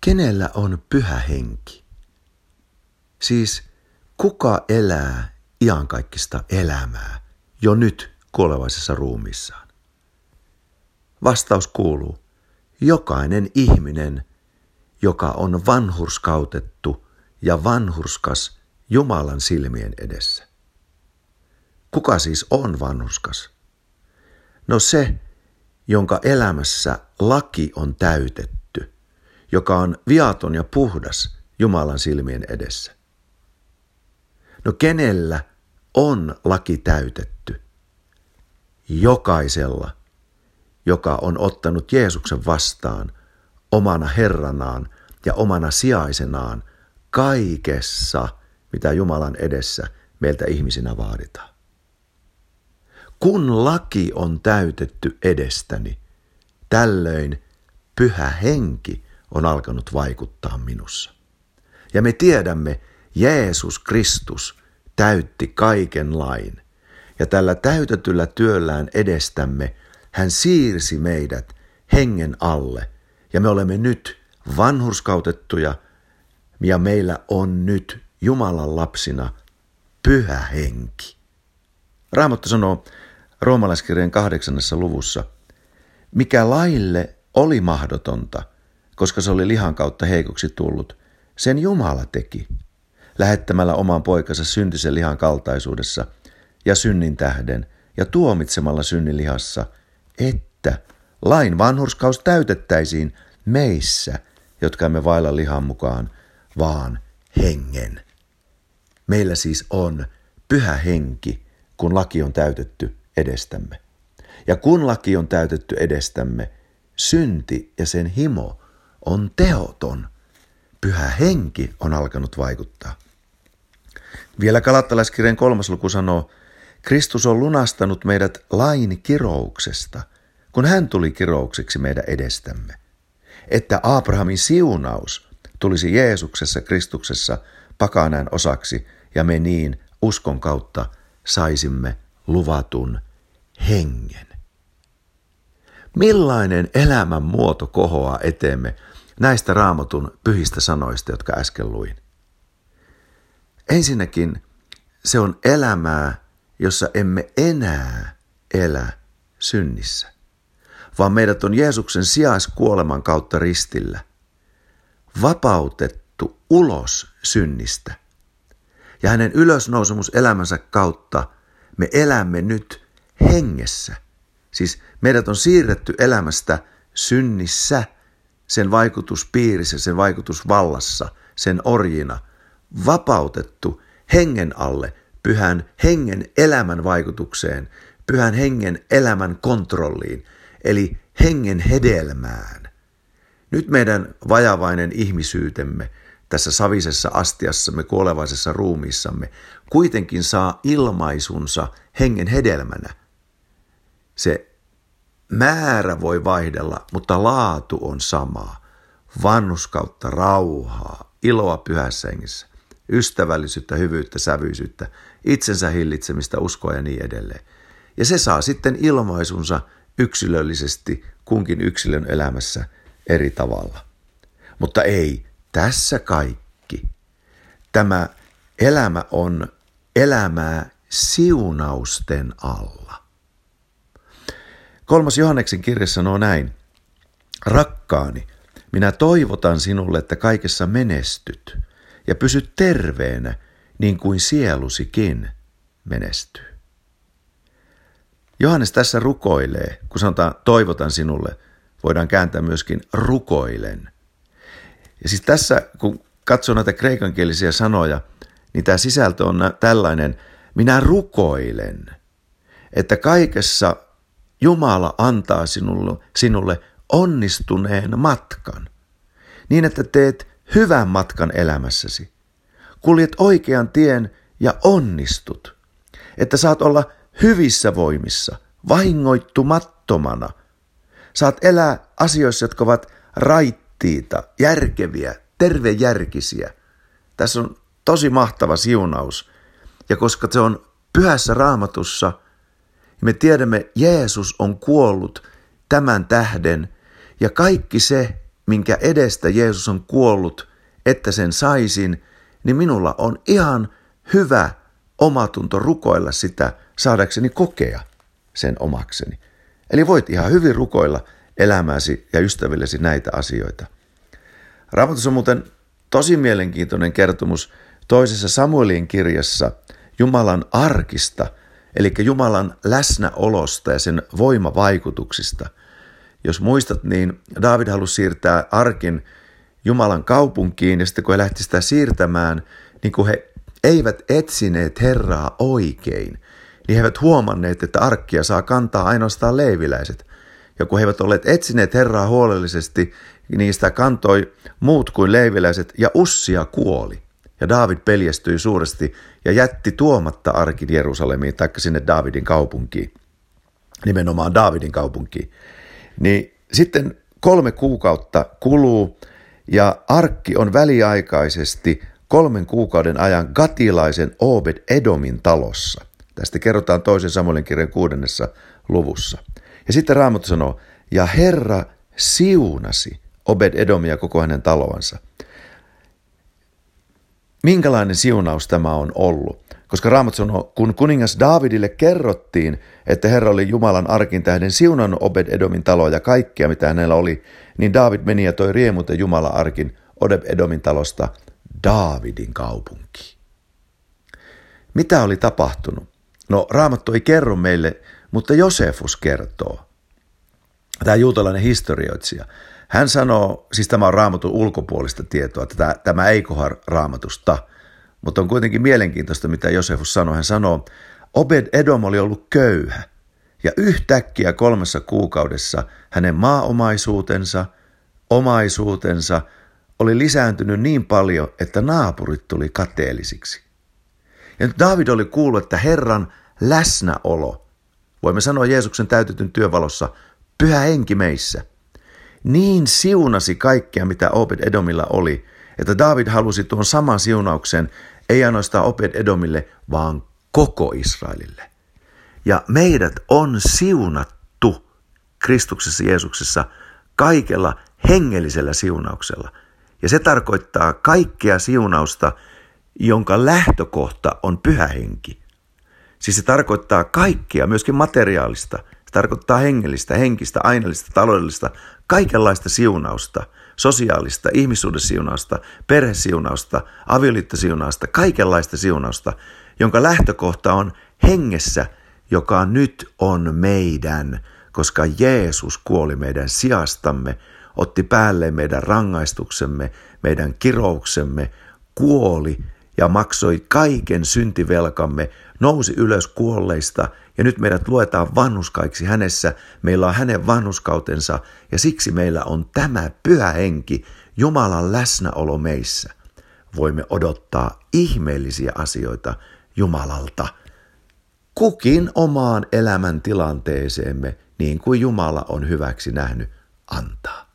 kenellä on pyhä henki? Siis kuka elää iankaikkista elämää jo nyt kuolevaisessa ruumissaan? Vastaus kuuluu, jokainen ihminen, joka on vanhurskautettu ja vanhurskas Jumalan silmien edessä. Kuka siis on vanhurskas? No se, jonka elämässä laki on täytetty, joka on viaton ja puhdas Jumalan silmien edessä. No kenellä on laki täytetty? Jokaisella, joka on ottanut Jeesuksen vastaan omana Herranaan ja omana sijaisenaan kaikessa, mitä Jumalan edessä meiltä ihmisinä vaaditaan. Kun laki on täytetty edestäni, tällöin pyhä henki on alkanut vaikuttaa minussa. Ja me tiedämme, Jeesus Kristus täytti kaiken lain. Ja tällä täytetyllä työllään edestämme hän siirsi meidät hengen alle. Ja me olemme nyt vanhurskautettuja ja meillä on nyt Jumalan lapsina pyhä henki. Raamattu sanoo roomalaiskirjan kahdeksannessa luvussa, mikä laille oli mahdotonta, koska se oli lihan kautta heikoksi tullut, sen Jumala teki, lähettämällä oman poikansa syntisen lihan kaltaisuudessa ja synnin tähden ja tuomitsemalla synnin lihassa, että lain vanhurskaus täytettäisiin meissä, jotka emme vailla lihan mukaan, vaan hengen. Meillä siis on pyhä henki, kun laki on täytetty edestämme. Ja kun laki on täytetty edestämme, synti ja sen himo on tehoton. Pyhä henki on alkanut vaikuttaa. Vielä Kalattalaiskirjan kolmas luku sanoo, Kristus on lunastanut meidät lain kirouksesta, kun hän tuli kiroukseksi meidän edestämme. Että Abrahamin siunaus tulisi Jeesuksessa Kristuksessa pakanään osaksi ja me niin uskon kautta saisimme luvatun hengen. Millainen elämän muoto kohoaa eteemme näistä raamatun pyhistä sanoista, jotka äsken luin? Ensinnäkin se on elämää, jossa emme enää elä synnissä, vaan meidät on Jeesuksen sijaiskuoleman kautta ristillä vapautettu ulos synnistä. Ja hänen ylösnousemus elämänsä kautta me elämme nyt hengessä. Siis meidät on siirretty elämästä synnissä, sen vaikutuspiirissä, sen vaikutusvallassa, sen orjina, vapautettu hengen alle, pyhän hengen elämän vaikutukseen, pyhän hengen elämän kontrolliin, eli hengen hedelmään. Nyt meidän vajavainen ihmisyytemme tässä savisessa astiassamme, kuolevaisessa ruumiissamme, kuitenkin saa ilmaisunsa hengen hedelmänä. Se määrä voi vaihdella, mutta laatu on sama. Vannuskautta, rauhaa, iloa pyhässä hengessä, ystävällisyyttä, hyvyyttä, sävyisyyttä, itsensä hillitsemistä, uskoa ja niin edelleen. Ja se saa sitten ilmaisunsa yksilöllisesti kunkin yksilön elämässä eri tavalla. Mutta ei, tässä kaikki. Tämä elämä on elämää siunausten alla. Kolmas Johanneksen kirja sanoo näin. Rakkaani, minä toivotan sinulle, että kaikessa menestyt ja pysyt terveenä niin kuin sielusikin menestyy. Johannes tässä rukoilee, kun sanotaan toivotan sinulle, voidaan kääntää myöskin rukoilen. Ja siis tässä, kun katsoo näitä kreikankielisiä sanoja, niin tämä sisältö on tällainen, minä rukoilen, että kaikessa Jumala antaa sinulle, sinulle onnistuneen matkan, niin että teet hyvän matkan elämässäsi. Kuljet oikean tien ja onnistut, että saat olla hyvissä voimissa, vahingoittumattomana. Saat elää asioissa, jotka ovat raittiita, järkeviä, tervejärkisiä. Tässä on tosi mahtava siunaus. Ja koska se on pyhässä raamatussa, niin me tiedämme, Jeesus on kuollut tämän tähden ja kaikki se, minkä edestä Jeesus on kuollut, että sen saisin, niin minulla on ihan hyvä omatunto rukoilla sitä saadakseni kokea sen omakseni. Eli voit ihan hyvin rukoilla elämäsi ja ystävillesi näitä asioita. Raamatussa on muuten tosi mielenkiintoinen kertomus toisessa Samuelin kirjassa Jumalan arkista, eli Jumalan läsnäolosta ja sen voimavaikutuksista. Jos muistat, niin David halusi siirtää arkin Jumalan kaupunkiin ja sitten kun he lähti sitä siirtämään, niin kun he eivät etsineet Herraa oikein, niin he eivät huomanneet, että arkkia saa kantaa ainoastaan leiviläiset. Ja kun he eivät olleet etsineet Herraa huolellisesti, niin sitä kantoi muut kuin leiviläiset ja Ussia kuoli. Ja David peljestyi suuresti ja jätti tuomatta arkin Jerusalemiin, taikka sinne Davidin kaupunkiin, nimenomaan Davidin kaupunkiin. Niin sitten kolme kuukautta kuluu ja arkki on väliaikaisesti kolmen kuukauden ajan gatilaisen Obed Edomin talossa. Tästä kerrotaan toisen Samuelin kirjan kuudennessa luvussa. Ja sitten Raamattu sanoo, ja Herra siunasi Obed Edomia koko hänen taloansa. Minkälainen siunaus tämä on ollut? Koska Raamattu sanoo, kun kuningas Daavidille kerrottiin, että Herra oli Jumalan arkin tähden siunannut Obed Edomin taloa ja kaikkea, mitä hänellä oli, niin Daavid meni ja toi riemuten Jumalan arkin Obed Edomin talosta Daavidin kaupunki. Mitä oli tapahtunut? No, Raamattu ei kerro meille, mutta Josefus kertoo. Tämä juutalainen historioitsija. Hän sanoo, siis tämä on raamatun ulkopuolista tietoa, että tämä ei koha raamatusta, mutta on kuitenkin mielenkiintoista, mitä Josefus sanoi. Hän sanoo, Obed Edom oli ollut köyhä, ja yhtäkkiä kolmessa kuukaudessa hänen maaomaisuutensa, omaisuutensa oli lisääntynyt niin paljon, että naapurit tuli kateellisiksi. Ja nyt David oli kuullut, että Herran läsnäolo, voimme sanoa Jeesuksen täytetyn työvalossa, pyhä henki meissä, niin siunasi kaikkea, mitä Obed Edomilla oli, että David halusi tuon saman siunauksen ei ainoastaan Obed Edomille, vaan koko Israelille. Ja meidät on siunattu Kristuksessa Jeesuksessa kaikella hengellisellä siunauksella. Ja se tarkoittaa kaikkea siunausta, jonka lähtökohta on pyhä henki. Siis se tarkoittaa kaikkea, myöskin materiaalista. Tarkoittaa hengellistä, henkistä, aineellista, taloudellista, kaikenlaista siunausta, sosiaalista, ihmissuuden siunausta, perhesiunausta, avioliittosiunausta, kaikenlaista siunausta, jonka lähtökohta on hengessä, joka nyt on meidän, koska Jeesus kuoli meidän sijastamme, otti päälle meidän rangaistuksemme, meidän kirouksemme, kuoli ja maksoi kaiken syntivelkamme, nousi ylös kuolleista ja nyt meidät luetaan vanhuskaiksi hänessä. Meillä on hänen vanhuskautensa ja siksi meillä on tämä pyhä henki, Jumalan läsnäolo meissä. Voimme odottaa ihmeellisiä asioita Jumalalta. Kukin omaan elämän tilanteeseemme, niin kuin Jumala on hyväksi nähnyt, antaa.